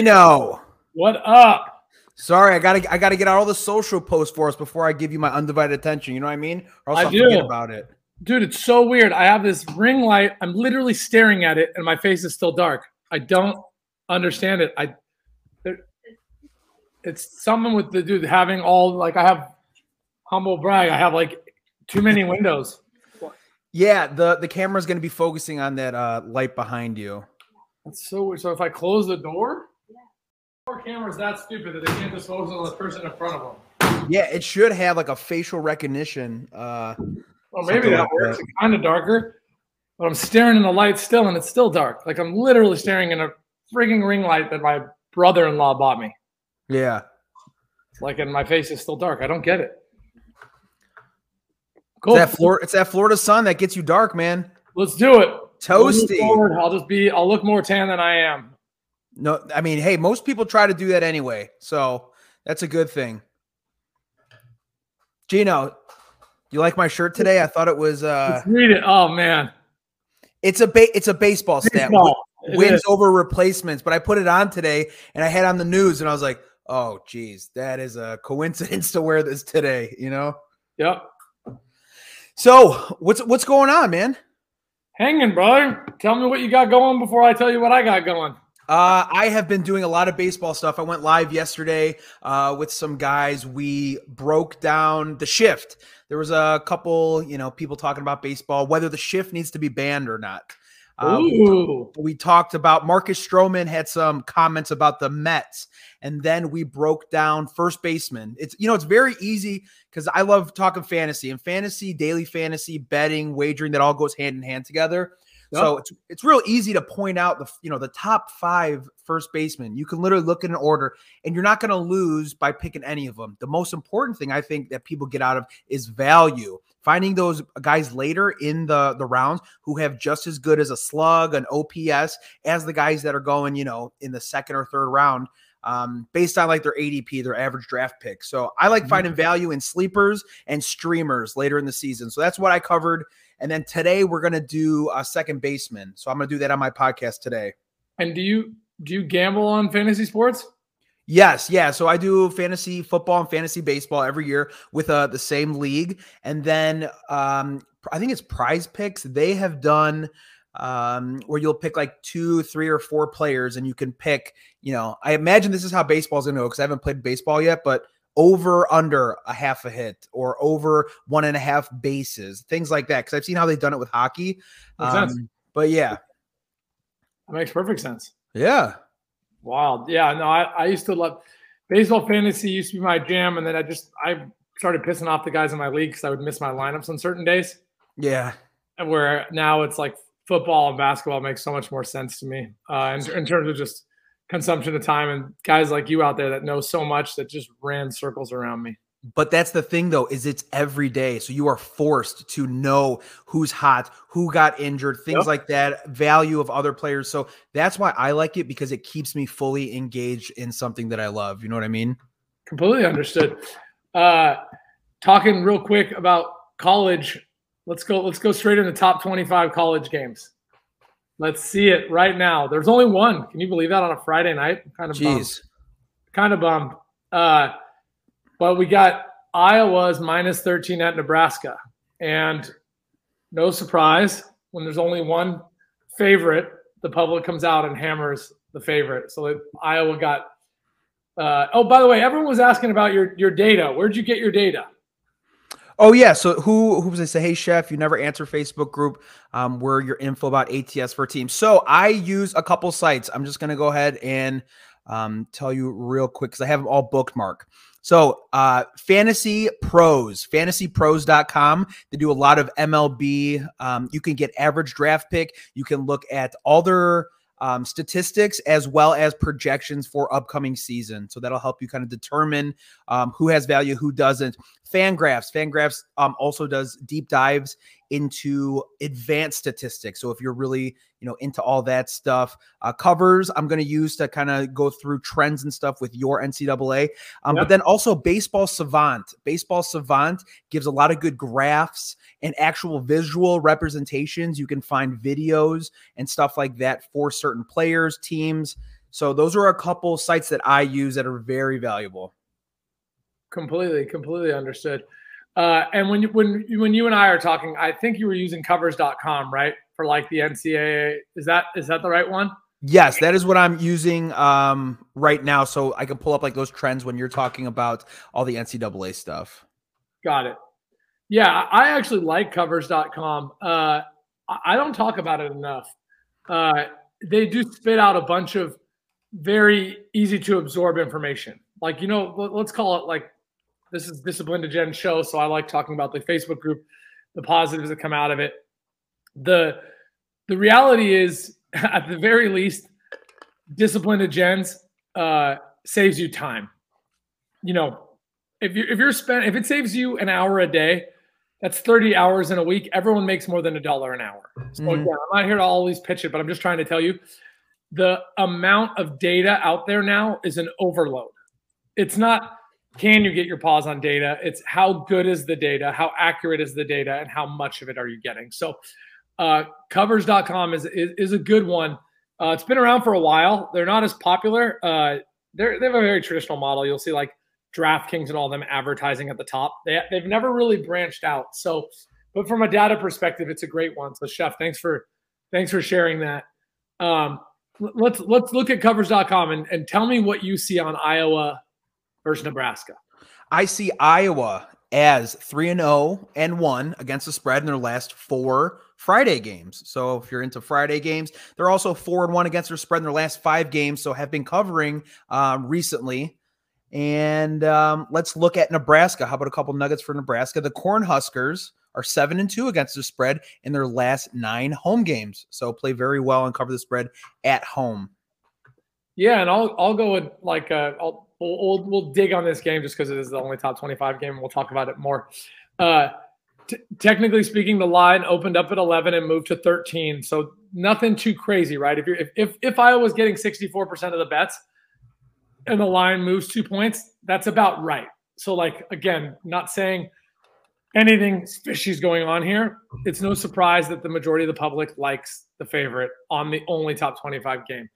Gino. What up? Sorry, I gotta I gotta get out all the social posts for us before I give you my undivided attention. You know what I mean? Or else I I'll do. forget about it. Dude, it's so weird. I have this ring light. I'm literally staring at it and my face is still dark. I don't understand it. I it's something with the dude having all like I have humble brag. I have like too many windows. Yeah, the the camera's gonna be focusing on that uh, light behind you. That's so weird. So if I close the door, our camera's that stupid that they can't just focus on the person in front of them. Yeah, it should have like a facial recognition. Uh, Well, maybe that like works. that. It's kind of darker, but I'm staring in the light still, and it's still dark. Like I'm literally staring in a frigging ring light that my brother-in-law bought me. yeah, Like, and my face is still dark. I don't get it. Cool. it's that Florida. It's that Florida sun that gets you dark, man. Let's do it. Toasty. I'll just be. I'll look more tan than I am. No, I mean, hey, most people try to do that anyway, so that's a good thing. Gino, you like my shirt today? I thought it was. uh Let's read it. Oh man. It's a ba- it's a baseball stat. Baseball. It wins is. over replacements. But I put it on today and I had on the news and I was like, oh, geez, that is a coincidence to wear this today, you know? Yep. So what's what's going on, man? Hanging, brother. Tell me what you got going before I tell you what I got going. Uh, I have been doing a lot of baseball stuff. I went live yesterday uh, with some guys. We broke down the shift. There was a couple, you know, people talking about baseball, whether the shift needs to be banned or not. Uh, Ooh. we talked about Marcus Stroman had some comments about the Mets, and then we broke down first baseman. It's you know it's very easy because I love talking fantasy and fantasy, daily fantasy, betting, wagering that all goes hand in hand together. So it's it's real easy to point out the you know the top five first basemen. You can literally look in an order, and you're not going to lose by picking any of them. The most important thing I think that people get out of is value. Finding those guys later in the the rounds who have just as good as a slug, an OPS as the guys that are going, you know, in the second or third round, um, based on like their ADP, their average draft pick. So I like Mhm. finding value in sleepers and streamers later in the season. So that's what I covered. And then today we're gonna do a second baseman. So I'm gonna do that on my podcast today. And do you do you gamble on fantasy sports? Yes, yeah. So I do fantasy football and fantasy baseball every year with uh, the same league, and then um, I think it's PrizePicks. They have done um, where you'll pick like two, three, or four players, and you can pick. You know, I imagine this is how baseball's gonna go because I haven't played baseball yet, but over under a half a hit or over one and a half bases, things like that. Because I've seen how they've done it with hockey. Um, but yeah, That makes perfect sense. yeah. Wild. Yeah, no, I, I used to love baseball fantasy used to be my jam, and then I just I started pissing off the guys in my league because I would miss my lineups on certain days. Yeah. And where now it's like football and basketball makes so much more sense to me uh, in, in terms of just consumption of time and guys like you out there that know so much that just ran circles around me. But that's the thing, though, is it's every day. So you are forced to know who's hot, who got injured, things Yep. like that, value of other players. So that's why I like it because it keeps me fully engaged in something that I love. You know what I mean? Completely understood. Uh, talking real quick about college. Let's go. Let's go straight into top twenty-five college games. Let's see it right now. There's only one. Can you believe that on a Friday night? Kind of bummed. Jeez. kind of bummed. Uh, but we got Iowa's minus 13 at Nebraska. And no surprise, when there's only one favorite, the public comes out and hammers the favorite. So it, Iowa got. Uh, oh, by the way, everyone was asking about your your data. Where'd you get your data? Oh yeah. So who who was I say? Hey chef, you never answer Facebook group. Um, where your info about ATS for teams. So I use a couple sites. I'm just gonna go ahead and um, tell you real quick because I have them all bookmarked. So uh, Fantasy Pros, fantasypros.com. They do a lot of MLB. Um, you can get average draft pick. You can look at all their um, statistics as well as projections for upcoming season. So that'll help you kind of determine um, who has value, who doesn't. Fangraphs, Fangraphs um, also does deep dives into advanced statistics. So if you're really, you know, into all that stuff, uh, covers I'm going to use to kind of go through trends and stuff with your NCAA. Um, Yep. But then also Baseball Savant. Baseball Savant gives a lot of good graphs and actual visual representations. You can find videos and stuff like that for certain players, teams. So those are a couple sites that I use that are very valuable. Completely, completely understood. Uh, and when you when when you and I are talking, I think you were using covers.com, right? For like the NCAA. Is that is that the right one? Yes, that is what I'm using um, right now. So I can pull up like those trends when you're talking about all the NCAA stuff. Got it. Yeah, I actually like covers.com. Uh, I don't talk about it enough. Uh, they do spit out a bunch of very easy to absorb information. Like, you know, let's call it like this is Disciplined Degen show. So I like talking about the Facebook group, the positives that come out of it. The the reality is, at the very least, Disciplined Degens uh, saves you time. You know, if you if you're spent if it saves you an hour a day, that's 30 hours in a week. Everyone makes more than a dollar an hour. So mm-hmm. again, I'm not here to always pitch it, but I'm just trying to tell you the amount of data out there now is an overload. It's not can you get your paws on data? It's how good is the data, how accurate is the data, and how much of it are you getting? So, uh, covers.com is, is, is a good one. Uh, it's been around for a while. They're not as popular. Uh, they're, they have a very traditional model. You'll see like DraftKings and all them advertising at the top. They, they've never really branched out. So, but from a data perspective, it's a great one. So, Chef, thanks for thanks for sharing that. Um, let's let's look at covers.com and, and tell me what you see on Iowa versus Nebraska. I see Iowa as 3 and 0 and 1 against the spread in their last four Friday games. So if you're into Friday games, they're also 4 and 1 against their spread in their last 5 games, so have been covering um, recently. And um, let's look at Nebraska. How about a couple nuggets for Nebraska? The Cornhuskers are 7 and 2 against the spread in their last 9 home games. So play very well and cover the spread at home. Yeah, and I'll I'll go with like uh, I'll we'll, we'll, we'll dig on this game just because it is the only top 25 game. And we'll talk about it more. Uh, t- technically speaking, the line opened up at 11 and moved to 13. So nothing too crazy, right? If you're if if, if was getting 64% of the bets and the line moves two points, that's about right. So like again, not saying anything fishy is going on here. It's no surprise that the majority of the public likes the favorite on the only top 25 game.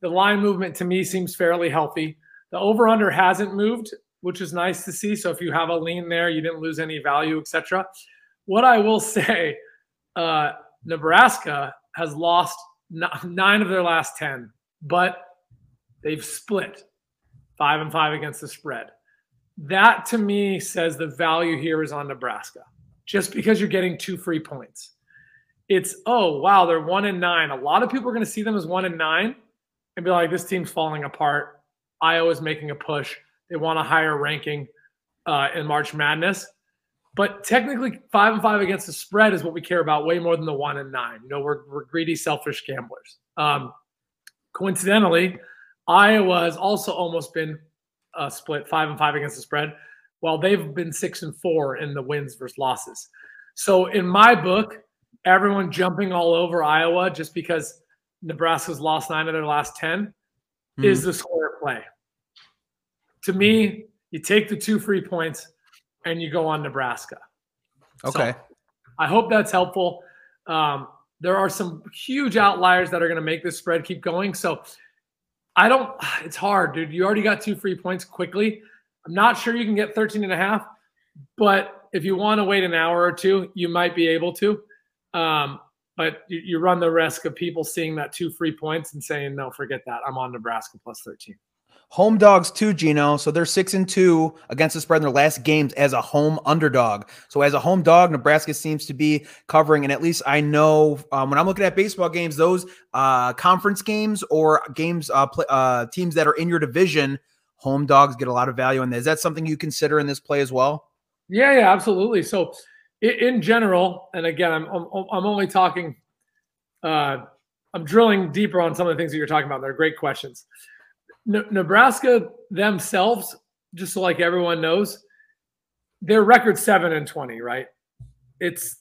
The line movement to me seems fairly healthy. The over under hasn't moved, which is nice to see. So if you have a lean there, you didn't lose any value, etc. What I will say, uh, Nebraska has lost nine of their last 10, but they've split five and five against the spread. That to me says the value here is on Nebraska just because you're getting two free points. It's, oh, wow, they're one and nine. A lot of people are going to see them as one and nine and be like, this team's falling apart. Iowa's making a push. They want a higher ranking uh, in March Madness. But technically, five and five against the spread is what we care about way more than the one and nine. You know, we're, we're greedy, selfish gamblers. Um, coincidentally, Iowa has also almost been uh, split five and five against the spread, while they've been six and four in the wins versus losses. So in my book, everyone jumping all over Iowa just because Nebraska's lost nine of their last ten mm. is the square play. To me, you take the two free points and you go on Nebraska. Okay. So I hope that's helpful. Um, there are some huge outliers that are going to make this spread keep going. So I don't, it's hard, dude. You already got two free points quickly. I'm not sure you can get 13 and a half, but if you want to wait an hour or two, you might be able to. Um, but you, you run the risk of people seeing that two free points and saying, no, forget that. I'm on Nebraska plus 13. Home dogs too, Gino. So they're six and two against the spread in their last games as a home underdog. So as a home dog, Nebraska seems to be covering, and at least I know um, when I'm looking at baseball games, those uh, conference games or games uh, uh, teams that are in your division, home dogs get a lot of value. And is that something you consider in this play as well? Yeah, yeah, absolutely. So in general, and again, I'm I'm, I'm only talking. Uh, I'm drilling deeper on some of the things that you're talking about. They're great questions. Nebraska themselves, just so like everyone knows, their record seven and twenty, right? It's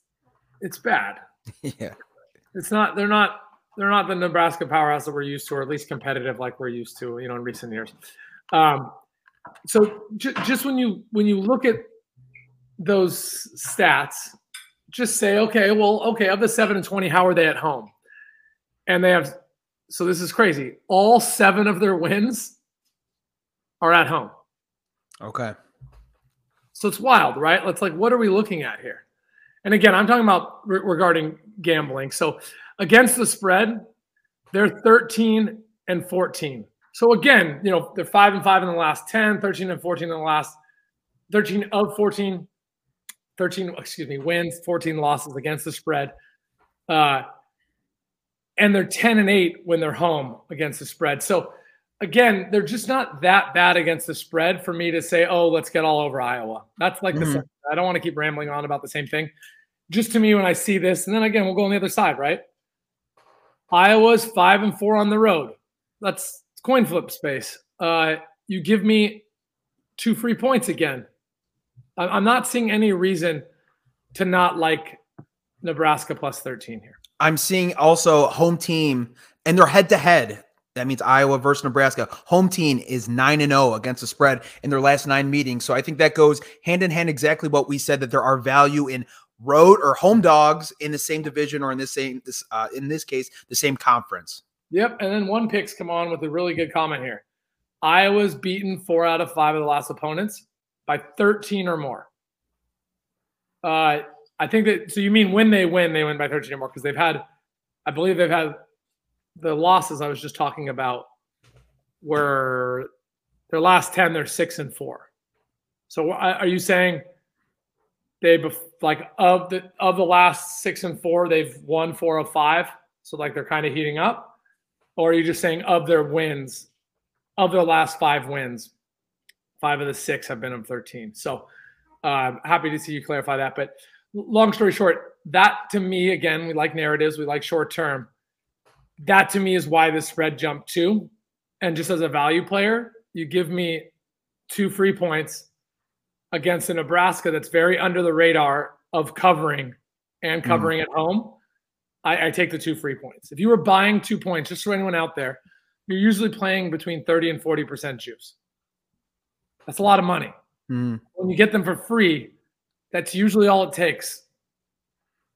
it's bad. yeah. It's not they're not they're not the Nebraska powerhouse that we're used to, or at least competitive like we're used to, you know, in recent years. Um, so j- just when you when you look at those stats, just say, okay, well, okay, of the seven and twenty, how are they at home? And they have so this is crazy. All seven of their wins are at home. Okay. So it's wild, right? Let's like, what are we looking at here? And again, I'm talking about re- regarding gambling. So against the spread, they're 13 and 14. So again, you know, they're five and five in the last 10, 13 and 14 in the last 13 of 14, 13, excuse me, wins, 14 losses against the spread. Uh, and they're 10 and 8 when they're home against the spread. So again, they're just not that bad against the spread for me to say, oh, let's get all over Iowa. That's like mm-hmm. the I don't want to keep rambling on about the same thing. Just to me, when I see this, and then again, we'll go on the other side, right? Iowa's five and four on the road. That's coin flip space. Uh, you give me two free points again. I'm not seeing any reason to not like Nebraska plus 13 here. I'm seeing also home team, and they're head to head. That means Iowa versus Nebraska. Home team is 9 and 0 against the spread in their last nine meetings. So I think that goes hand in hand exactly what we said that there are value in road or home dogs in the same division or in this same this uh, in this case the same conference. Yep, and then one picks come on with a really good comment here. Iowa's beaten 4 out of 5 of the last opponents by 13 or more. Uh I think that so you mean when they win, they win by 13 or more because they've had, I believe they've had the losses I was just talking about were their last 10, they're six and four. So are you saying they like of the of the last six and four, they've won four of five? So like they're kind of heating up? Or are you just saying of their wins, of their last five wins, five of the six have been of 13. So uh, happy to see you clarify that. But long story short, that to me, again, we like narratives, we like short term. That to me is why the spread jumped too. And just as a value player, you give me two free points against a Nebraska that's very under the radar of covering and hmm. covering mm. at home. I, I take the two free points. If you were buying two points, just for anyone out there, you're usually playing between 30 and 40% juice. That's a lot of money. Mm. When you get them for free, that's usually all it takes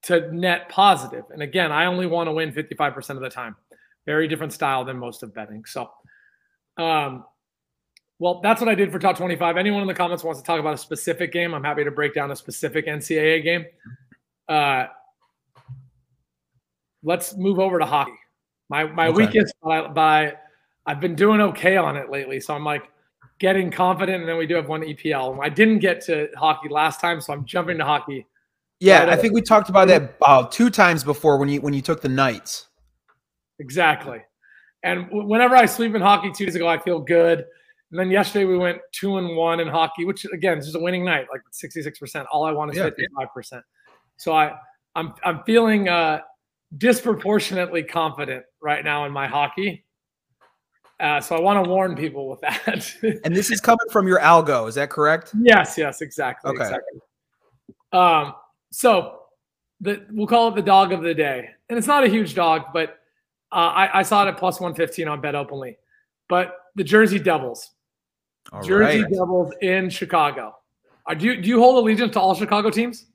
to net positive. And again, I only want to win 55% of the time. Very different style than most of betting. So, um, well, that's what I did for top 25. Anyone in the comments wants to talk about a specific game, I'm happy to break down a specific NCAA game. Uh, let's move over to hockey. My my okay. weakest, by, by I've been doing okay on it lately. So I'm like, getting confident, and then we do have one EPL. I didn't get to hockey last time, so I'm jumping to hockey. Yeah, I think we talked about that uh, two times before when you when you took the Knights. Exactly. And whenever I sleep in hockey two days ago, I feel good. And then yesterday we went two and one in hockey, which again is just a winning night, like 66%. All I want is yeah. 55%. So I I'm I'm feeling uh, disproportionately confident right now in my hockey. Uh, so I want to warn people with that. and this is coming from your algo, is that correct? Yes, yes, exactly. Okay. Exactly. Um, so the, we'll call it the dog of the day, and it's not a huge dog, but uh, I, I, saw it at plus one fifteen on BetOpenly. But the Jersey Devils, all Jersey right. Devils in Chicago. Are, do you do you hold allegiance to all Chicago teams?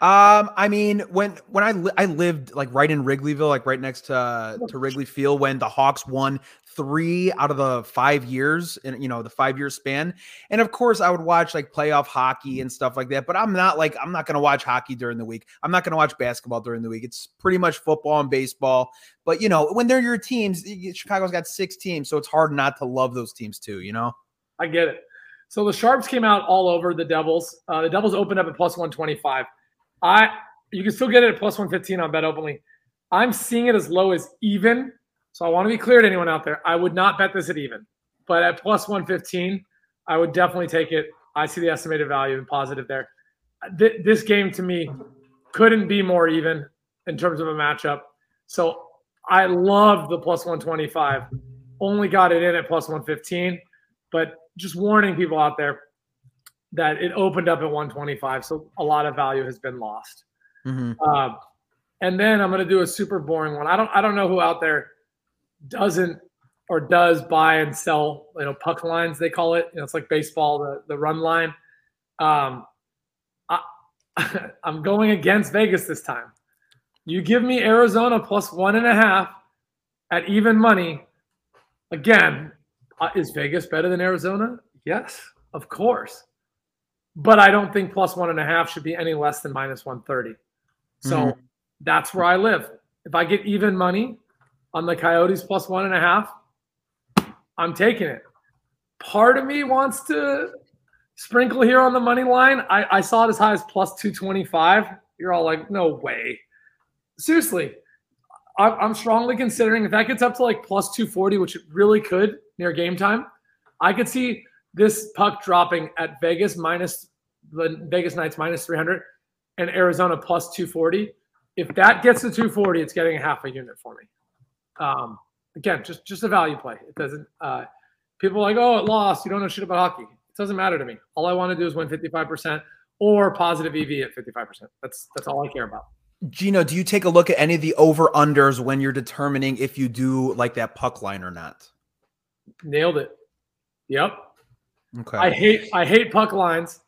Um, I mean, when when I li- I lived like right in Wrigleyville, like right next to uh, to Wrigley Field, when the Hawks won three out of the five years, and you know the five year span, and of course I would watch like playoff hockey and stuff like that. But I'm not like I'm not gonna watch hockey during the week. I'm not gonna watch basketball during the week. It's pretty much football and baseball. But you know, when they're your teams, Chicago's got six teams, so it's hard not to love those teams too. You know, I get it. So the Sharps came out all over the Devils. Uh, the Devils opened up at plus one twenty five. I you can still get it at plus 115 on BetOpenly. I'm seeing it as low as even. So I want to be clear to anyone out there. I would not bet this at even, but at plus 115, I would definitely take it. I see the estimated value and positive there. This game to me couldn't be more even in terms of a matchup. So I love the plus 125. Only got it in at plus 115, but just warning people out there that it opened up at 125. So a lot of value has been lost. Mm-hmm. Uh, and then I'm going to do a super boring one. I don't I don't know who out there doesn't or does buy and sell you know puck lines they call it. You know, it's like baseball the the run line. Um, I, I'm going against Vegas this time. You give me Arizona plus one and a half at even money, again, uh, is Vegas better than Arizona? Yes, of course. But I don't think plus one and a half should be any less than minus 130. So mm-hmm. that's where I live. If I get even money on the Coyotes plus one and a half, I'm taking it. Part of me wants to sprinkle here on the money line. I, I saw it as high as plus 225. You're all like, no way. Seriously, I'm strongly considering if that gets up to like plus 240, which it really could near game time, I could see this puck dropping at Vegas minus the Vegas Knights minus 300 and Arizona plus 240. If that gets to 240, it's getting a half a unit for me. Um, again, just just a value play. It doesn't. Uh, people like, oh, it lost. You don't know shit about hockey. It doesn't matter to me. All I want to do is win 55% or positive EV at 55%. That's that's all I care about. Gino, do you take a look at any of the over unders when you're determining if you do like that puck line or not? Nailed it. Yep. Okay. I hate I hate puck lines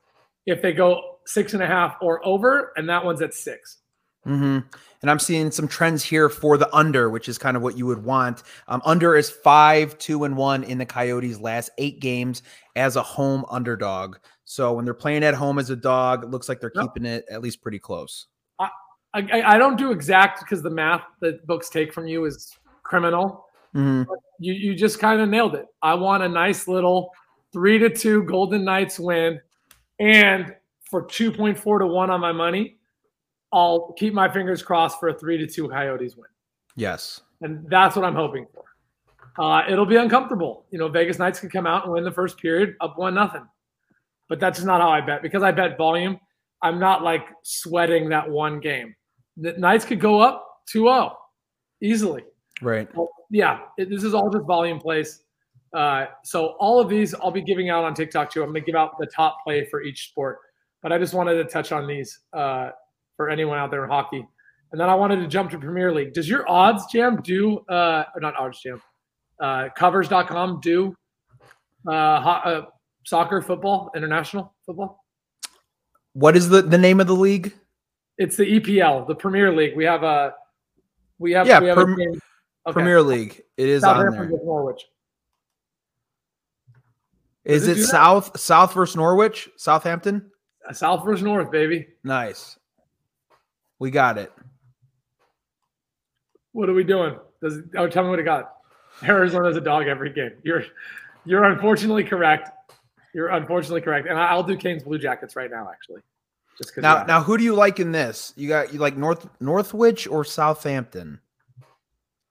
if they go six and a half or over, and that one's at 6 mm-hmm. And I'm seeing some trends here for the under, which is kind of what you would want. Um, under is five, two, and one in the Coyotes' last eight games as a home underdog. So when they're playing at home as a dog, it looks like they're yep. keeping it at least pretty close. I, I, I don't do exact because the math that books take from you is criminal. Mm-hmm. You you just kind of nailed it. I want a nice little three to two Golden Knights win, and for two point four to one on my money, I'll keep my fingers crossed for a three to two Coyotes win. Yes, and that's what I'm hoping for. Uh, it'll be uncomfortable. You know, Vegas Knights could come out and win the first period up one nothing, but that's just not how I bet because I bet volume. I'm not like sweating that one game. The Knights could go up 2-0 easily. Right. Well, yeah, it, this is all just volume plays. Uh, so all of these I'll be giving out on TikTok too. I'm going to give out the top play for each sport, but I just wanted to touch on these uh, for anyone out there in hockey. And then I wanted to jump to Premier League. Does your OddsJam do, uh, not OddsJam, uh, covers.com do uh, ho- uh, soccer, football, international football? What is the, the name of the league? It's the EPL, the Premier League. We have a, we have, yeah, we have. Okay. Premier League. It is South on there. Norwich. Is it, it South South versus Norwich? Southampton? South versus North, baby. Nice. We got it. What are we doing? Does oh tell me what it got. Arizona's a dog every game. You're you're unfortunately correct. You're unfortunately correct. And I'll do Canes Blue Jackets right now, actually. Just because now, now who do you like in this? You got you like North Northwich or Southampton?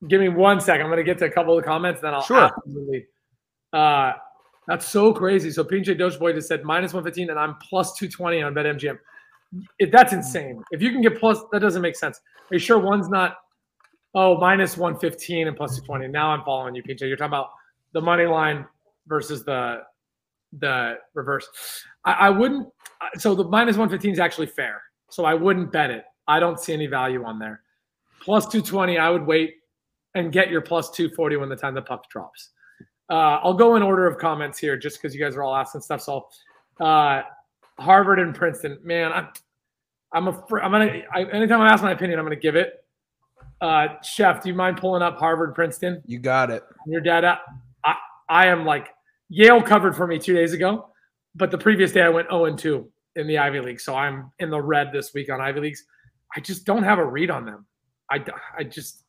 Give me one second. I'm going to get to a couple of comments, then I'll sure. absolutely. Uh, that's so crazy. So PJ Doge Boy just said minus 115, and I'm plus 220 on BetMGM. If that's insane. If you can get plus, that doesn't make sense. Are you sure one's not? Oh, minus 115 and plus 220. Now I'm following you, PJ. You're talking about the money line versus the the reverse. I, I wouldn't. So the minus 115 is actually fair. So I wouldn't bet it. I don't see any value on there. Plus 220, I would wait and get your plus 240 when the time the puck drops. Uh, I'll go in order of comments here just because you guys are all asking stuff. So, uh, Harvard and Princeton, man, I'm, I'm a, I'm gonna. I, anytime I ask my opinion, I'm gonna give it. Uh, Chef, do you mind pulling up Harvard, Princeton? You got it. Your dad, I, I am like Yale covered for me two days ago, but the previous day I went 0 and 2 in the Ivy League, so I'm in the red this week on Ivy Leagues. I just don't have a read on them. I, I just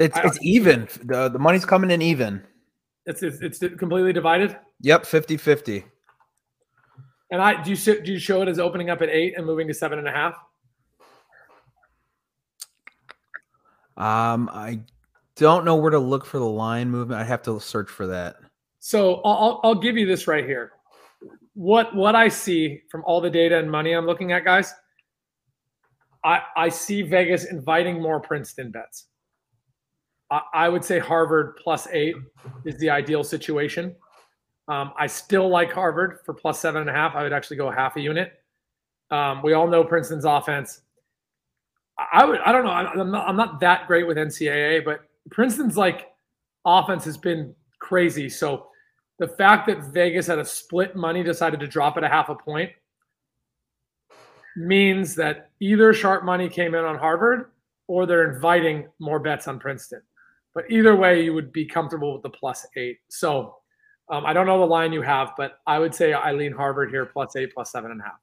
it's it's even. The the money's coming in even. It's it's, it's completely divided. Yep, 50-50. And I do you do you show it as opening up at eight and moving to seven and a half? Um, I don't know where to look for the line movement. I have to search for that. So I'll I'll give you this right here. What what I see from all the data and money I'm looking at, guys. I I see Vegas inviting more Princeton bets. I would say Harvard plus eight is the ideal situation. Um, I still like Harvard for plus seven and a half. I would actually go half a unit. Um, we all know Princeton's offense. I would. I don't know. I'm not. I'm not that great with NCAA, but Princeton's like offense has been crazy. So the fact that Vegas had a split money decided to drop it a half a point means that either sharp money came in on Harvard or they're inviting more bets on Princeton. But either way, you would be comfortable with the plus eight. So um, I don't know the line you have, but I would say I lean Harvard here plus eight, plus seven and a half.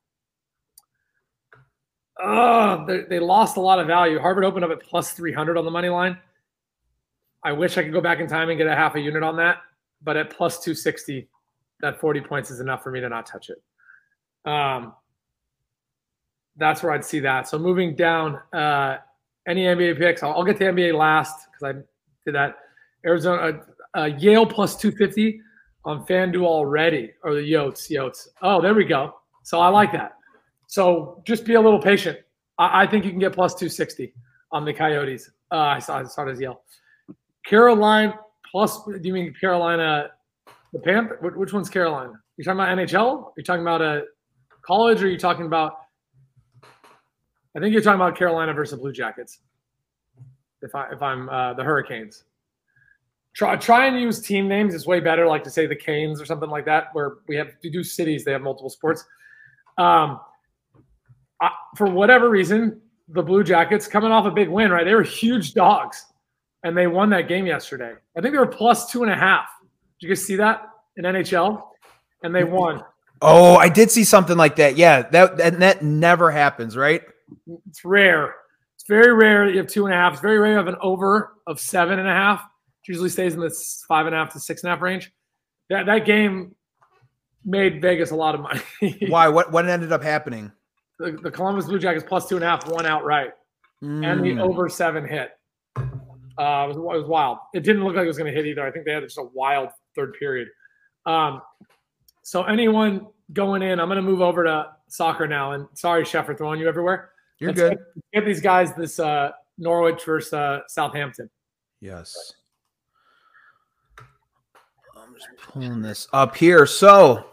Oh, they, they lost a lot of value. Harvard opened up at plus 300 on the money line. I wish I could go back in time and get a half a unit on that, but at plus 260, that 40 points is enough for me to not touch it. Um, that's where I'd see that. So moving down, uh, any NBA picks? I'll, I'll get to NBA last because I did that. Arizona, uh, uh, Yale plus 250 on FanDuel already, or the Yotes, Yotes. Oh, there we go. So I like that. So just be a little patient. I, I think you can get plus 260 on the Coyotes. Uh, I saw I saw as Yale. Carolina plus. Do you mean Carolina? The Panther. Which one's Carolina? You talking about NHL? Are you talking about a college? Or are you talking about? I think you're talking about Carolina versus Blue Jackets. If I if I'm uh, the Hurricanes. Try try and use team names. It's way better, like to say the Canes or something like that, where we have to do cities. They have multiple sports. Um, I, for whatever reason, the Blue Jackets coming off a big win, right? They were huge dogs, and they won that game yesterday. I think they were plus two and a half. Did you guys see that in NHL? And they won. Oh, I did see something like that. Yeah, that that, that never happens, right? It's rare. It's very rare that you have two and a half. It's very rare you have an over of seven and a half usually stays in this five and a half to six and a half range. That that game made Vegas a lot of money. Why? What what ended up happening? The, the, Columbus Blue Jackets plus two and a half won outright, mm. and the mm. over seven hit. Uh, it, was, it was wild. It didn't look like it was going to hit either. I think they had just a wild third period. Um, so anyone going in, I'm going to move over to soccer now. And sorry, Chef, for throwing you everywhere. You're Let's good. Get, get, these guys this uh, Norwich versus uh, Southampton. Yes pulling this up here. So,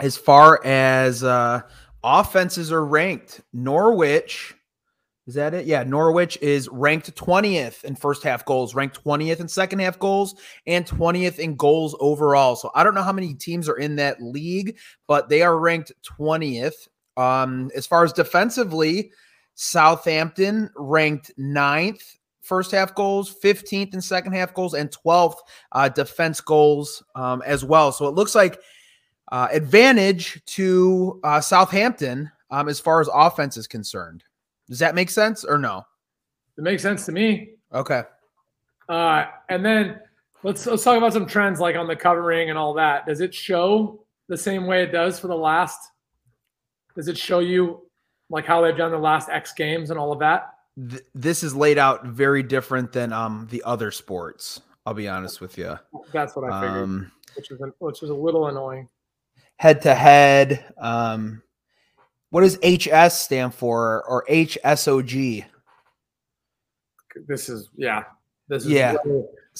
as far as uh, offenses are ranked, Norwich is that it? Yeah, Norwich is ranked 20th in first half goals, ranked 20th in second half goals, and 20th in goals overall. So I don't know how many teams are in that league, but they are ranked 20th. Um, as far as defensively, Southampton ranked ninth first half goals, 15th in second half goals, and 12th uh, defense goals um, as well. So it looks like uh, advantage to uh, Southampton um, as far as offense is concerned. Does that make sense or no? It makes sense to me. Okay. Uh, and then let's let's talk about some trends like on the covering and all that. Does it show the same way it does for the last? Does it show you like how they've done the last X games and all of that? Th- this is laid out very different than um the other sports. I'll be honest with you. That's what I figured, um, which was which was a little annoying. Head to head. Um, what does HS stand for or HSOG? This is yeah. This is yeah.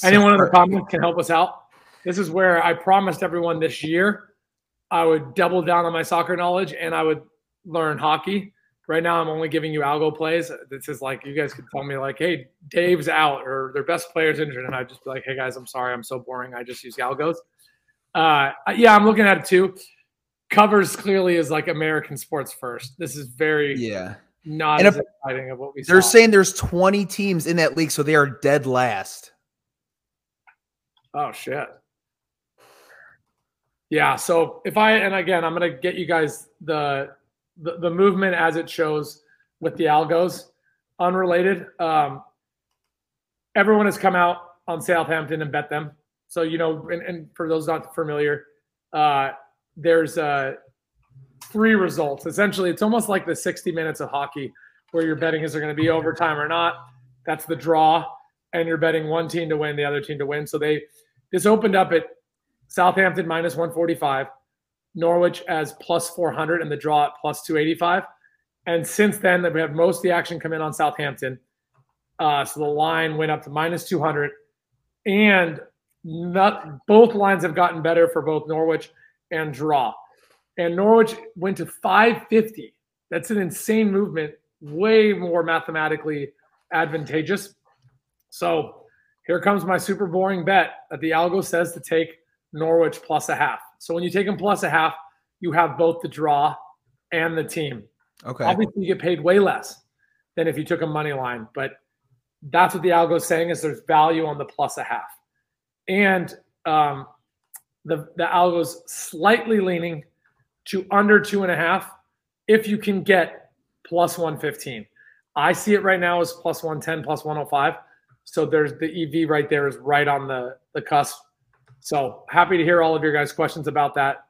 anyone in the comments can help us out. This is where I promised everyone this year I would double down on my soccer knowledge and I would learn hockey. Right now, I'm only giving you algo plays. This is like you guys could tell me like, "Hey, Dave's out," or "Their best player's injured," and I'd just be like, "Hey guys, I'm sorry, I'm so boring. I just use algos." Uh, yeah, I'm looking at it too. Covers clearly is like American sports first. This is very yeah not and as exciting of what we. They're saw. saying there's 20 teams in that league, so they are dead last. Oh shit. Yeah. So if I and again, I'm gonna get you guys the the, the movement as it shows with the algos, unrelated. Um, everyone has come out on Southampton and bet them. So, you know, and, and for those not familiar, uh, there's uh, three results. Essentially, it's almost like the 60 minutes of hockey where you're betting is there going to be overtime or not. That's the draw. And you're betting one team to win, the other team to win. So they this opened up at Southampton minus 145. Norwich as plus 400 and the draw at plus 285. And since then, we have most of the action come in on Southampton. Uh, so the line went up to minus 200. And not, both lines have gotten better for both Norwich and draw. And Norwich went to 550. That's an insane movement, way more mathematically advantageous. So here comes my super boring bet that the algo says to take Norwich plus a half. So when you take them plus a half, you have both the draw and the team. Okay. Obviously, you get paid way less than if you took a money line, but That's what the algo is saying is there's value on the plus a half. And um, the, the algo's slightly leaning to under two and a half if you can get plus 115. I see it right now as plus 110, plus 105. So there's the EV right there is right on the, the cusp. So happy to hear all of your guys' questions about that.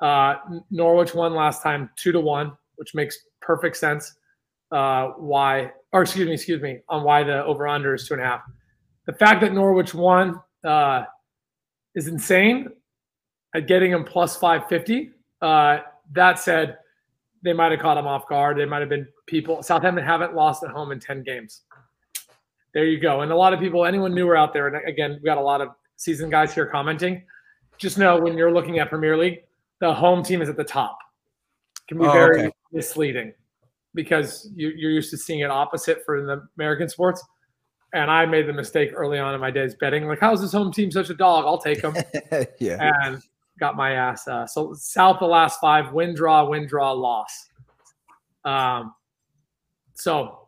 Uh, Norwich won last time two to one, which makes perfect sense. Uh, why, or excuse me, excuse me, on why the over under is two and a half. The fact that Norwich won uh, is insane at getting them plus 550. Uh, that said, they might have caught him off guard. They might have been people. Southampton haven't lost at home in 10 games. There you go. And a lot of people, anyone newer out there, and again, we got a lot of seasoned guys here commenting. Just know when you're looking at Premier League, the home team is at the top. It can be oh, very okay. misleading because you, you're used to seeing it opposite for the American sports. And I made the mistake early on in my days betting, like, how's this home team such a dog? I'll take them. yeah. And got my ass. Uh, so South the last five, win, draw, win, draw, loss. Um, so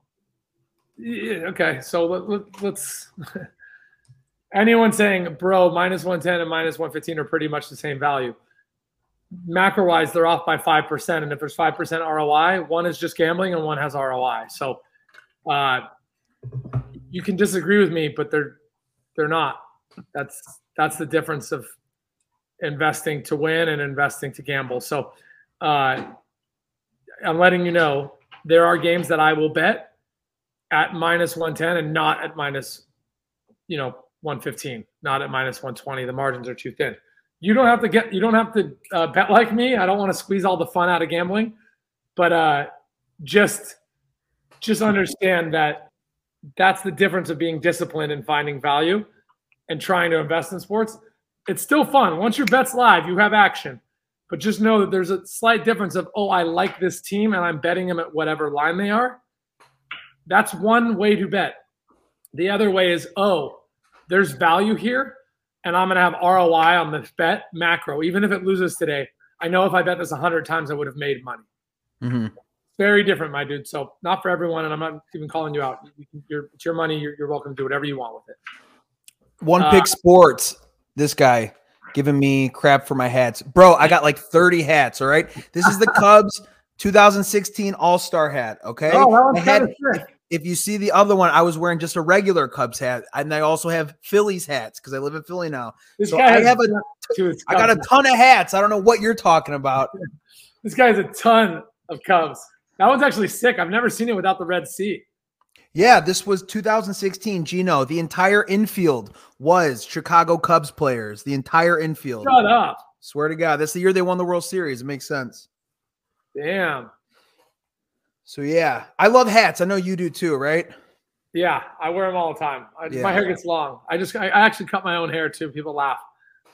yeah, okay, so let, let, let's. anyone saying, bro, minus 110 and minus 115 are pretty much the same value. Macro wise, they're off by 5%. And if there's 5% ROI, one is just gambling and one has ROI. So uh, you can disagree with me, but they're they're not. That's that's the difference of investing to win and investing to gamble. So uh, I'm letting you know there are games that I will bet at minus 110 and not at minus, you know, 115, not at minus 120. The margins are too thin. You don't have to get, you don't have to uh, bet like me. I don't want to squeeze all the fun out of gambling, but uh, just, just understand that that's the difference of being disciplined and finding value and trying to invest in sports it's still fun. Once your bet's live, you have action. But just know that there's a slight difference of, oh, I like this team and I'm betting them at whatever line they are. That's one way to bet. The other way is, oh, there's value here and I'm going to have ROI on this bet macro. Even if it loses today, I know if I bet this 100 times, I would have made money. Mm-hmm. Very different, my dude. So, not for everyone. And I'm not even calling you out. You it's your money. You're, you're, welcome to do whatever you want with it. One uh, pick sports this guy giving me crap for my hats. Bro, I got like 30 hats, all right? This is the Cubs 2016 All-Star hat, okay? Oh, had, if, if, you see the other one, I was wearing just a regular Cubs hat, and I also have Phillies hats because I live in Philly now. This so I have a I got a ton of hats. I don't know what you're talking about. This guy has a ton of Cubs. That one's actually sick. I've never seen it without the red C. Yeah, this was 2016. Gino, the entire infield was Chicago Cubs players. The entire infield. Shut up. Swear to God, that's the year they won the World Series. It makes sense. Damn. So yeah, I love hats. I know you do too, right? Yeah, I wear them all the time. I, yeah. My hair gets long. I just I actually cut my own hair too. People laugh.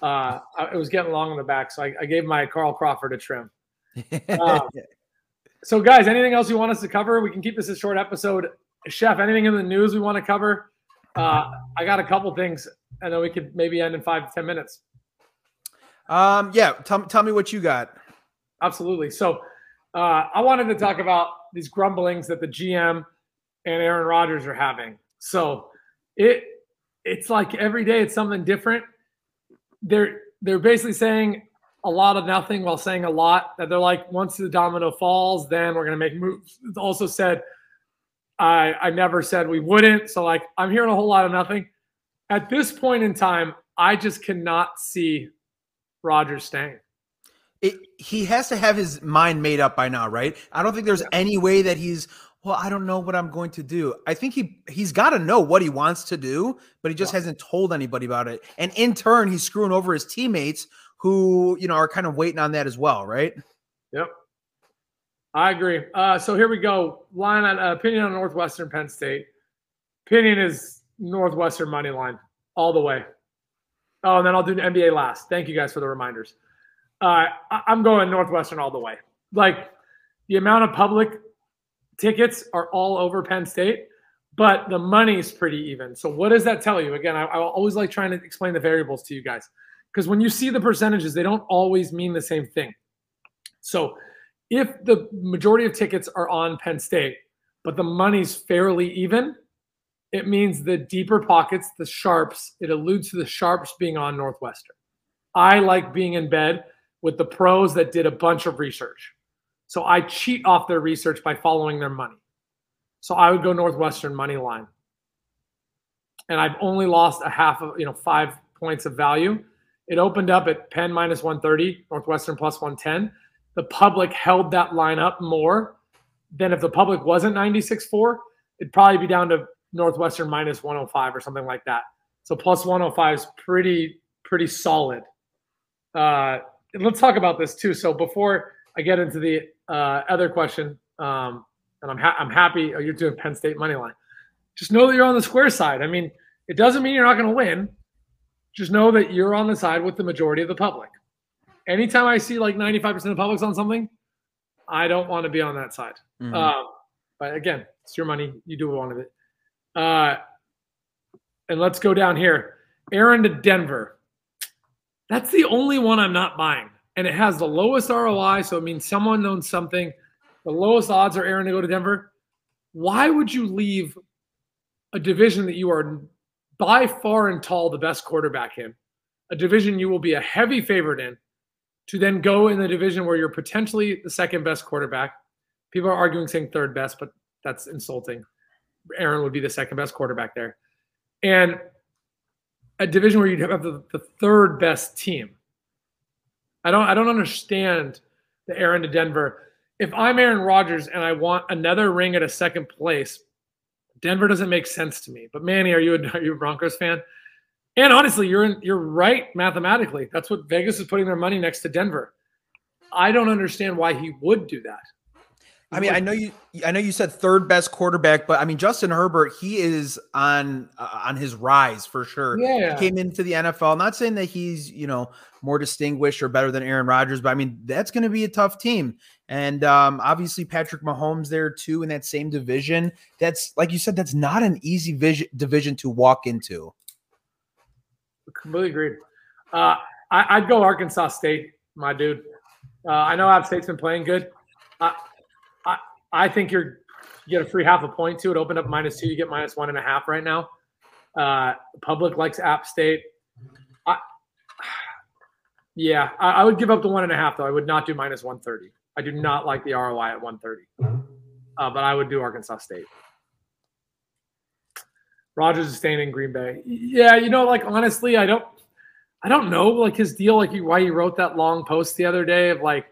Uh, it was getting long in the back, so I, I gave my Carl Crawford a trim. Um, so, guys, anything else you want us to cover? We can keep this a short episode. Chef, anything in the news we want to cover? Uh, I got a couple things, and then we could maybe end in five to ten minutes. Um, yeah, tell, tell me what you got. Absolutely. So, uh, I wanted to talk about these grumblings that the GM and Aaron Rodgers are having. So, it it's like every day it's something different. They're they're basically saying a lot of nothing while saying a lot. That they're like, once the domino falls, then we're to make moves. It's also said I I never said we wouldn't. So like I'm hearing a whole lot of nothing. At this point in time, I just cannot see Rodgers staying. It, he has to have his mind made up by now, right? I don't think there's any way that he's well, I don't know what I'm going to do. I think he he's got to know what he wants to do, but he just yeah. hasn't told anybody about it. And in turn, he's screwing over his teammates who, you know, are kind of waiting on that as well, right? Yep. I agree. Uh, so here we go. Line on uh, opinion on Northwestern Penn State. Opinion is Northwestern money line all the way. Oh, and then I'll do the NBA last. Thank you guys for the reminders. Uh, I'm going Northwestern all the way. Like the amount of public tickets are all over Penn State, but the money's pretty even. So what does that tell you? Again, I, I always like trying to explain the variables to you guys because when you see the percentages, they don't always mean the same thing. So if the majority of tickets are on Penn State, but the money's fairly even, it means the deeper pockets, the sharps. It alludes to the sharps being on Northwestern. I like being in bed with the pros that did a bunch of research. So I cheat off their research by following their money. So I would go Northwestern money line. And I've only lost a half of, you know, five points of value. It opened up at Penn minus 130, Northwestern plus 110. The public held that line up more than if the public wasn't 96.4, it'd probably be down to Northwestern minus 105 or something like that. So plus 105 is pretty, pretty solid. Uh, let's talk about this too. So before I get into the uh, other question, um, and I'm ha- I'm happy. Oh, you're doing Penn State money line. Just know that you're on the square side. I mean, it doesn't mean you're not going to win. Just know that you're on the side with the majority of the public. Anytime I see like 95% of the public's on something, I don't want to be on that side. Mm-hmm. Uh, but again, it's your money. You do what you want with it. Uh, and let's go down here. Aaron to Denver. That's the only one I'm not buying. And it has the lowest ROI. So it means someone owns something. The lowest odds are Aaron to go to Denver. Why would you leave a division that you are by far and tall the best quarterback in, a division you will be a heavy favorite in, to then go in the division where you're potentially the second best quarterback? People are arguing saying third best, but that's insulting. Aaron would be the second best quarterback there. And a division where you'd have the, the third best team. I don't I don't understand the Aaron to Denver. If I'm Aaron Rodgers and I want another ring at a second place, Denver doesn't make sense to me. But Manny, are you a, are you a Broncos fan? And honestly, you're in, you're right mathematically. That's what Vegas is putting their money next to Denver. I don't understand why he would do that. I mean, I know you. I know you said third best quarterback, but I mean Justin Herbert. He is on uh, on his rise for sure. Yeah, he came into the NFL. Not saying that he's you know more distinguished or better than Aaron Rodgers, but I mean that's going to be a tough team. And um, obviously Patrick Mahomes there too in that same division. That's like you said, that's not an easy vision, division to walk into. Completely agreed. Uh, I, would go Arkansas State, my dude. Uh, I know App State's been playing good. Uh, I think you're you get a free half a point to it. Open up minus two, you get minus one and a half right now. Uh, public likes App State. I, yeah, I, I, would give up the one and a half though. I would not do minus one thirty. I do not like the ROI at one thirty, uh, but I would do Arkansas State. Rodgers is staying in Green Bay. Yeah, you know, like honestly, I don't, I don't know, like his deal, like why he wrote that long post the other day of like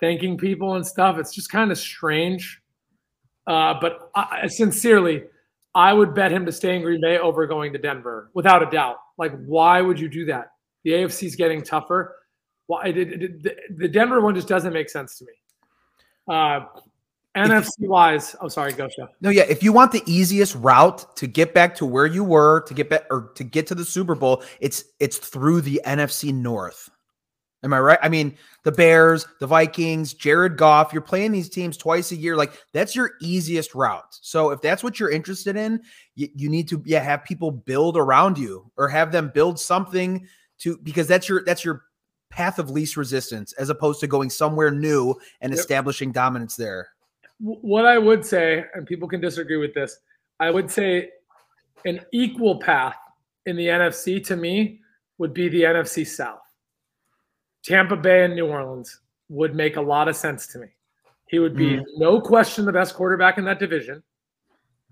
thanking people and stuff. It's just kind of strange. Uh, but I, sincerely, I would bet him to stay in Green Bay over going to Denver without a doubt. Like, why would you do that? The AFC is getting tougher. Why well, the Denver one just doesn't make sense to me. Uh, NFC wise, oh sorry, go chef. No, yeah. If you want the easiest route to get back to where you were to get back or to get to the Super Bowl, it's it's through the NFC North. Am I right? I mean, the Bears, the Vikings, Jared Goff, you're playing these teams twice a year. Like that's your easiest route. So if that's what you're interested in, you, you need to yeah, have people build around you or have them build something to because that's your that's your path of least resistance as opposed to going somewhere new and yep. establishing dominance there. What I would say, and people can disagree with this, I would say an equal path in the NFC to me would be the NFC South. Tampa Bay and New Orleans would make a lot of sense to me. He would be mm. no question the best quarterback in that division.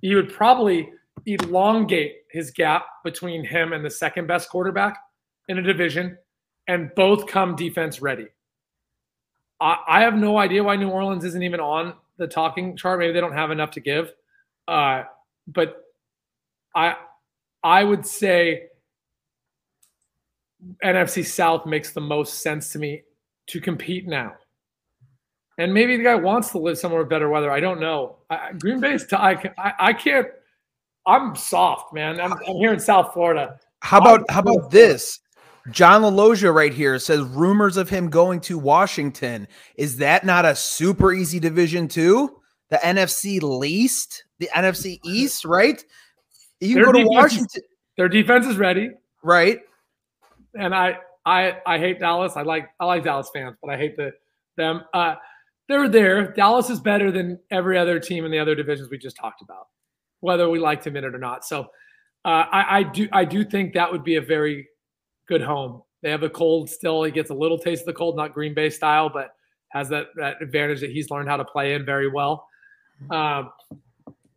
He would probably elongate his gap between him and the second best quarterback in a division and both come defense ready. I, I have no idea why New Orleans isn't even on the talking chart. Maybe they don't have enough to give. Uh, but I I would say NFC South makes the most sense to me to compete now. And maybe the guy wants to live somewhere with better weather. I don't know. I, Green Bay's. T- I, I, I can't. I'm soft, man. I'm, I'm here in South Florida. How about how about this? John LaLoggia right here says rumors of him going to Washington. Is that not a super easy division too? The NFC least, the NFC East, right? You can go to Washington. Their defense is ready. Right and I I I hate Dallas. I like I like Dallas fans, but I hate the them. Uh, they're there. Dallas is better than every other team in the other divisions we just talked about. whether we liked him in it or not. So uh, I, I do I do think that would be a very good home. They have a cold still. He gets a little taste of the cold, not Green Bay style, but has that that advantage that he's learned how to play in very well. Um,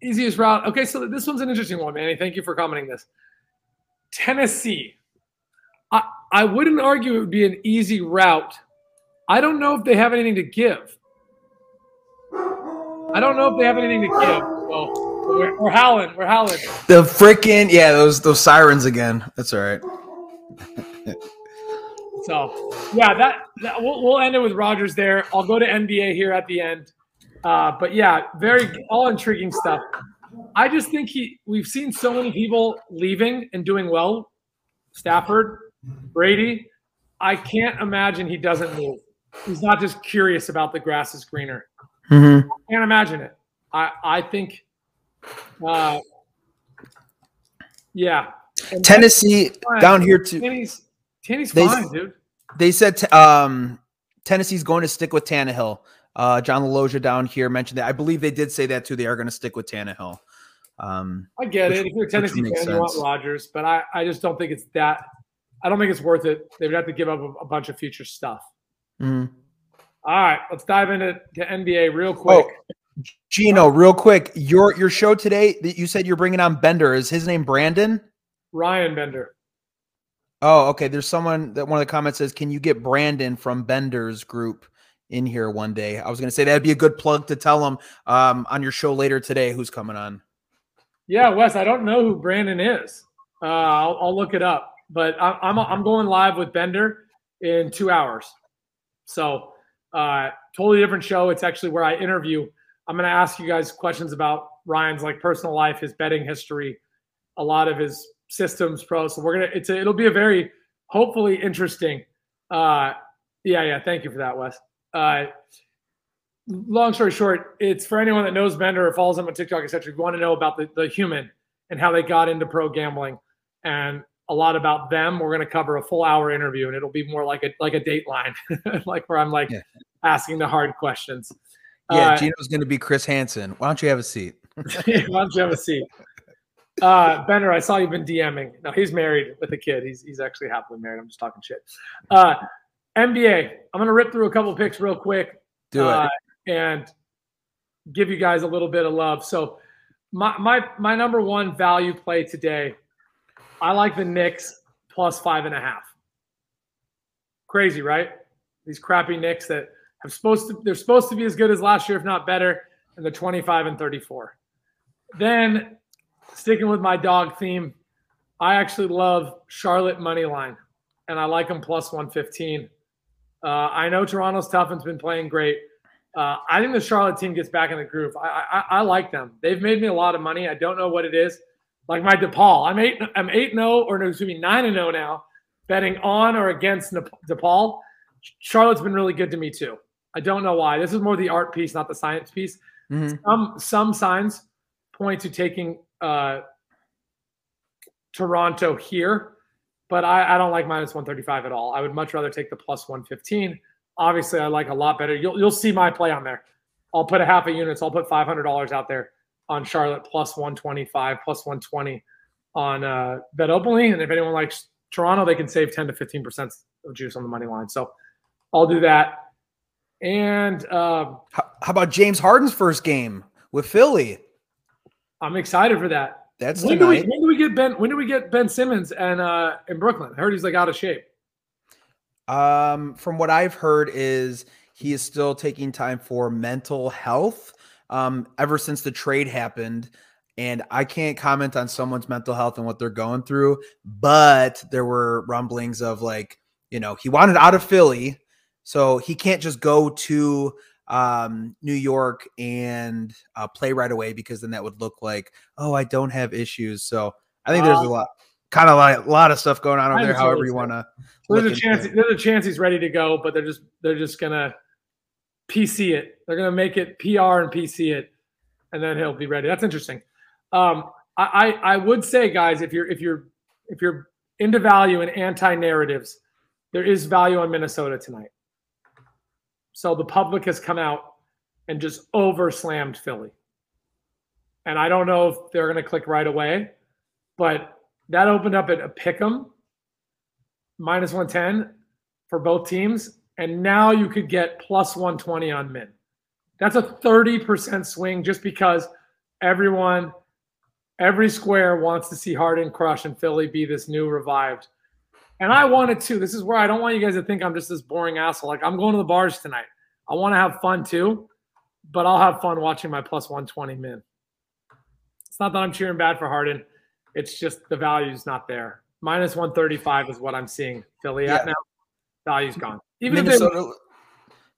easiest route. Okay, so this one's an interesting one, Manny. Thank you for commenting this. Tennessee. I, wouldn't argue it would be an easy route. I don't know if they have anything to give. I don't know if they have anything to give. Well, we're, we're howling. We're howling. The freaking yeah, those those sirens again. That's all right. so yeah, that, that we'll, we'll end it with Rodgers there. I'll go to NBA here at the end. Uh, but yeah, very all intriguing stuff. I just think he. We've seen so many people leaving and doing well. Stafford, Brady. I can't imagine he doesn't move. He's not just curious about the grass is greener. Mm-hmm. I can't imagine it. I I think. Uh, yeah. And Tennessee down here too. Tenny's, Tenny's fine, dude. They said t- um, Tennessee's going to stick with Tannehill. Uh, John LaLogia down here mentioned that. I believe they did say that too. They are going to stick with Tannehill. Um, I get which, it. If you're a Tennessee fan, sense. you want Rodgers, but I, I just don't think it's that. I don't think it's worth it. They would have to give up a, a bunch of future stuff. Mm-hmm. All right, let's dive into NBA real quick. Oh, Gino, real quick, your your show today that you said you're bringing on Bender is his name Brandon? Ryan Bender. Oh, okay. There's someone that one of the comments says, "Can you get Brandon from Bender's group in here one day?" I was going to say that'd be a good plug to tell him um, on your show later today who's coming on. Yeah, Wes, I don't know who Brandon is. Uh, I'll, I'll, look it up, but I, I'm I'm going live with Bender in two hours. So uh, totally different show. It's actually where I interview. I'm going to ask you guys questions about Ryan's like personal life, his betting history, a lot of his systems pro. So we're gonna it's a, it'll be a very hopefully interesting. Uh, yeah, yeah. Thank you for that, Wes. Uh, long story short, it's for anyone that knows Bender or follows him on TikTok, etc. If you want to know about the, the human and how they got into pro gambling and a lot about them, we're going to cover a full hour interview, and it'll be more like a like a dateline, like where I'm like yeah. asking the hard questions. Yeah, uh, Gino's going to be Chris Hansen. Why don't you have a seat? why don't you have a seat? Uh, Bender, I saw you've been DMing. No, he's married with a kid. He's he's actually happily married. I'm just talking shit. Uh, NBA. I'm gonna rip through a couple picks real quick. Do it. Uh, and give you guys a little bit of love. So my my my number one value play today. I like the Knicks plus five and a half. Crazy, right? These crappy Knicks that have supposed to they're supposed to be as good as last year, if not better, and the 25 and 34. Then sticking with my dog theme, I actually love Charlotte money line, and I like them plus 115. Uh, I know Toronto's tough and's been playing great. Uh, I think the Charlotte team gets back in the groove. I, I, I like them. They've made me a lot of money. I don't know what it is. Like my DePaul, I'm eight. I'm eight zero, oh, or no, excuse me, nine and zero oh now, betting on or against DePaul. Charlotte's been really good to me too. I don't know why. This is more the art piece, not the science piece. Mm-hmm. Some some signs point to taking uh, Toronto here, but I, I don't like minus 135 at all. I would much rather take the plus 115. Obviously, I like a lot better. You'll, you'll see my play on there. I'll put a half a unit. So I'll put $500 out there on Charlotte plus 125, plus 120 on uh, BetOpenly. And if anyone likes Toronto, they can save 10 to 15% of juice on the money line. So I'll do that. And uh, how, how about James Harden's first game with Philly? I'm excited for that. That's when do we when do we get Ben when do we get Ben Simmons and uh in Brooklyn? I heard he's like out of shape. Um, from what I've heard is he is still taking time for mental health. Um, ever since the trade happened, and I can't comment on someone's mental health and what they're going through, but there were rumblings of like, you know, he wanted out of Philly, so he can't just go to um, New York and uh, play right away because then that would look like, oh, I don't have issues. So I think there's a lot, kind of like a lot of stuff going on over there. However you want to. There's a chance. There's a chance he's ready to go, but they're just they're just gonna PC it. They're gonna make it PR and PC it, and then he'll be ready. That's interesting. Um, I, I I would say, guys, if you're if you're if you're into value and anti narratives, there is value on Minnesota tonight. So the public has come out and just over slammed Philly. and I don't know if they're going to click right away, but that opened up at a pick 'em minus 110 for both teams. And now you could get plus 120 on Min. That's a 30% swing just because everyone, every square wants to see Harden crush and Philly be this new revived. And I wanted to. This is where I don't want you guys to think I'm just this boring asshole. Like I'm going to the bars tonight. I want to have fun too, but I'll have fun watching my plus 120 min. It's not that I'm cheering bad for Harden. It's just the value's not there. Minus 135 is what I'm seeing Philly yeah. at now. Value's gone. Even Minnesota,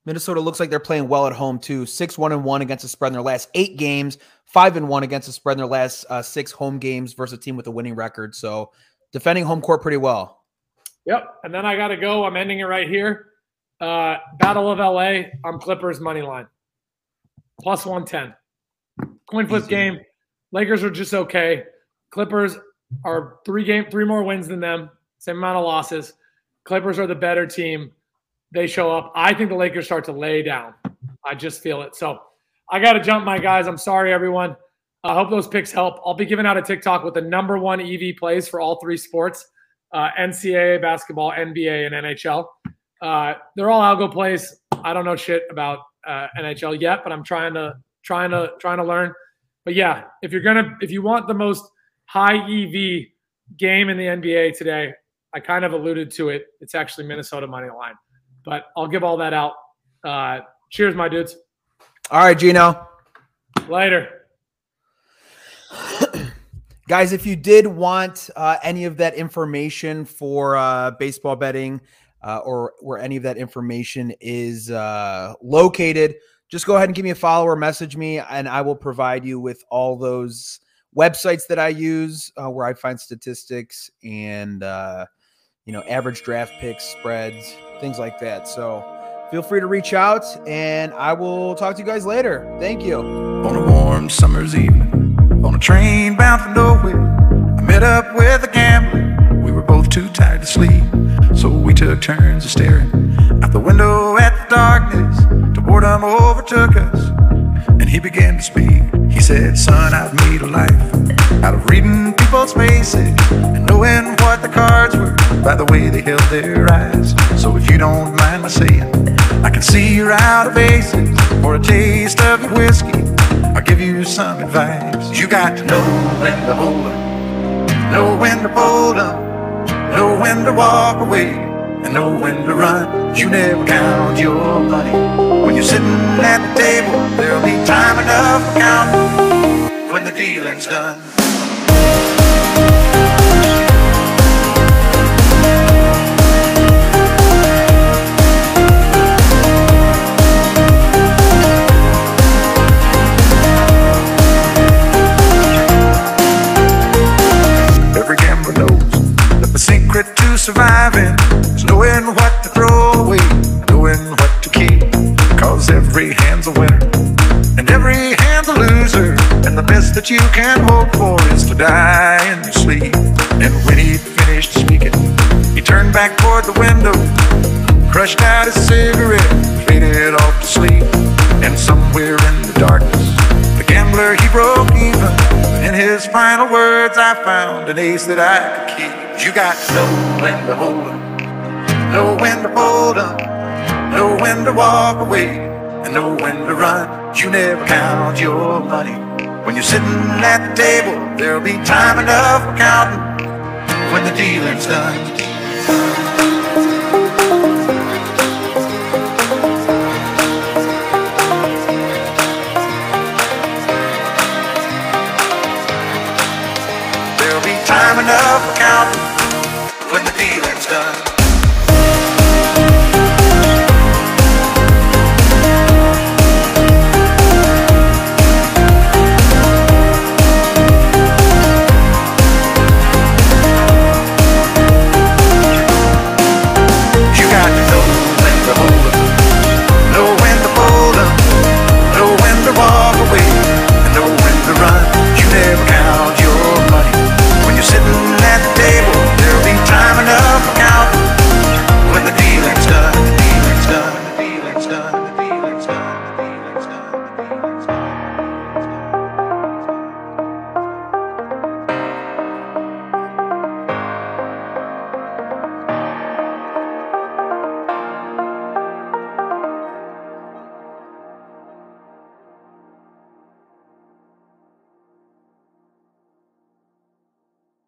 Minnesota looks like they're playing well at home too. Six one and one against the spread in their last eight games. Five and one against the spread in their last uh, six home games versus a team with a winning record. So defending home court pretty well. Yep. And then I got to go. I'm ending it right here. Uh, Battle of LA. I'm Clippers money line plus 110. Coin flip Easy. game. Lakers are just okay. Clippers are three game, three more wins than them. Same amount of losses. Clippers are the better team. They show up. I think the Lakers start to lay down. I just feel it. So I got to jump, my guys. I'm sorry, everyone. I hope those picks help. I'll be giving out a TikTok with the number one EV plays for all three sports uh, NCAA basketball, NBA, and NHL. Uh, they're all algo plays. I don't know shit about uh, NHL yet, but I'm trying to trying to trying to learn. But yeah, if you're gonna if you want the most high EV game in the NBA today, I kind of alluded to it. It's actually Minnesota money line, but I'll give all that out. Uh, cheers, my dudes. All right, Gino. Later. Guys, if you did want uh, any of that information for uh, baseball betting uh, or where any of that information is uh, located, just go ahead and give me a follow or message me, and I will provide you with all those websites that I use uh, where I find statistics and uh, you know average draft picks, spreads, things like that. So feel free to reach out, and I will talk to you guys later. Thank you. On a warm summer's evening, on a train bound for nowhere, I met up with a gambler. We were both too tired to sleep, so we took turns of staring out the window at the darkness. Till boredom overtook us, and he began to speak. Said, Son, I've made a life out of reading people's faces and knowing what the cards were by the way they held their eyes. So if you don't mind my saying, I can see you're out of aces for a taste of your whiskey. I'll give you some advice. You got to know when to hold up, know when to fold up, know when to walk away, and know when to run. You never count your money when you're sitting at table. There'll be time enough for when the dealing's done. Every gambler knows that the secret to surviving is knowing what every hand's a winner, and every hand's a loser. And the best that you can hope for is to die in your sleep. And when he finished speaking, he turned back toward the window, crushed out his cigarette, faded off to sleep. And somewhere in the darkness, the gambler he broke even. In his final words, I found an ace that I could keep. You got no when to hold up, know when to fold up, know when to walk away, know when to run. You never count your money. When you're sitting at the table, there'll be time enough for counting when the dealing's done.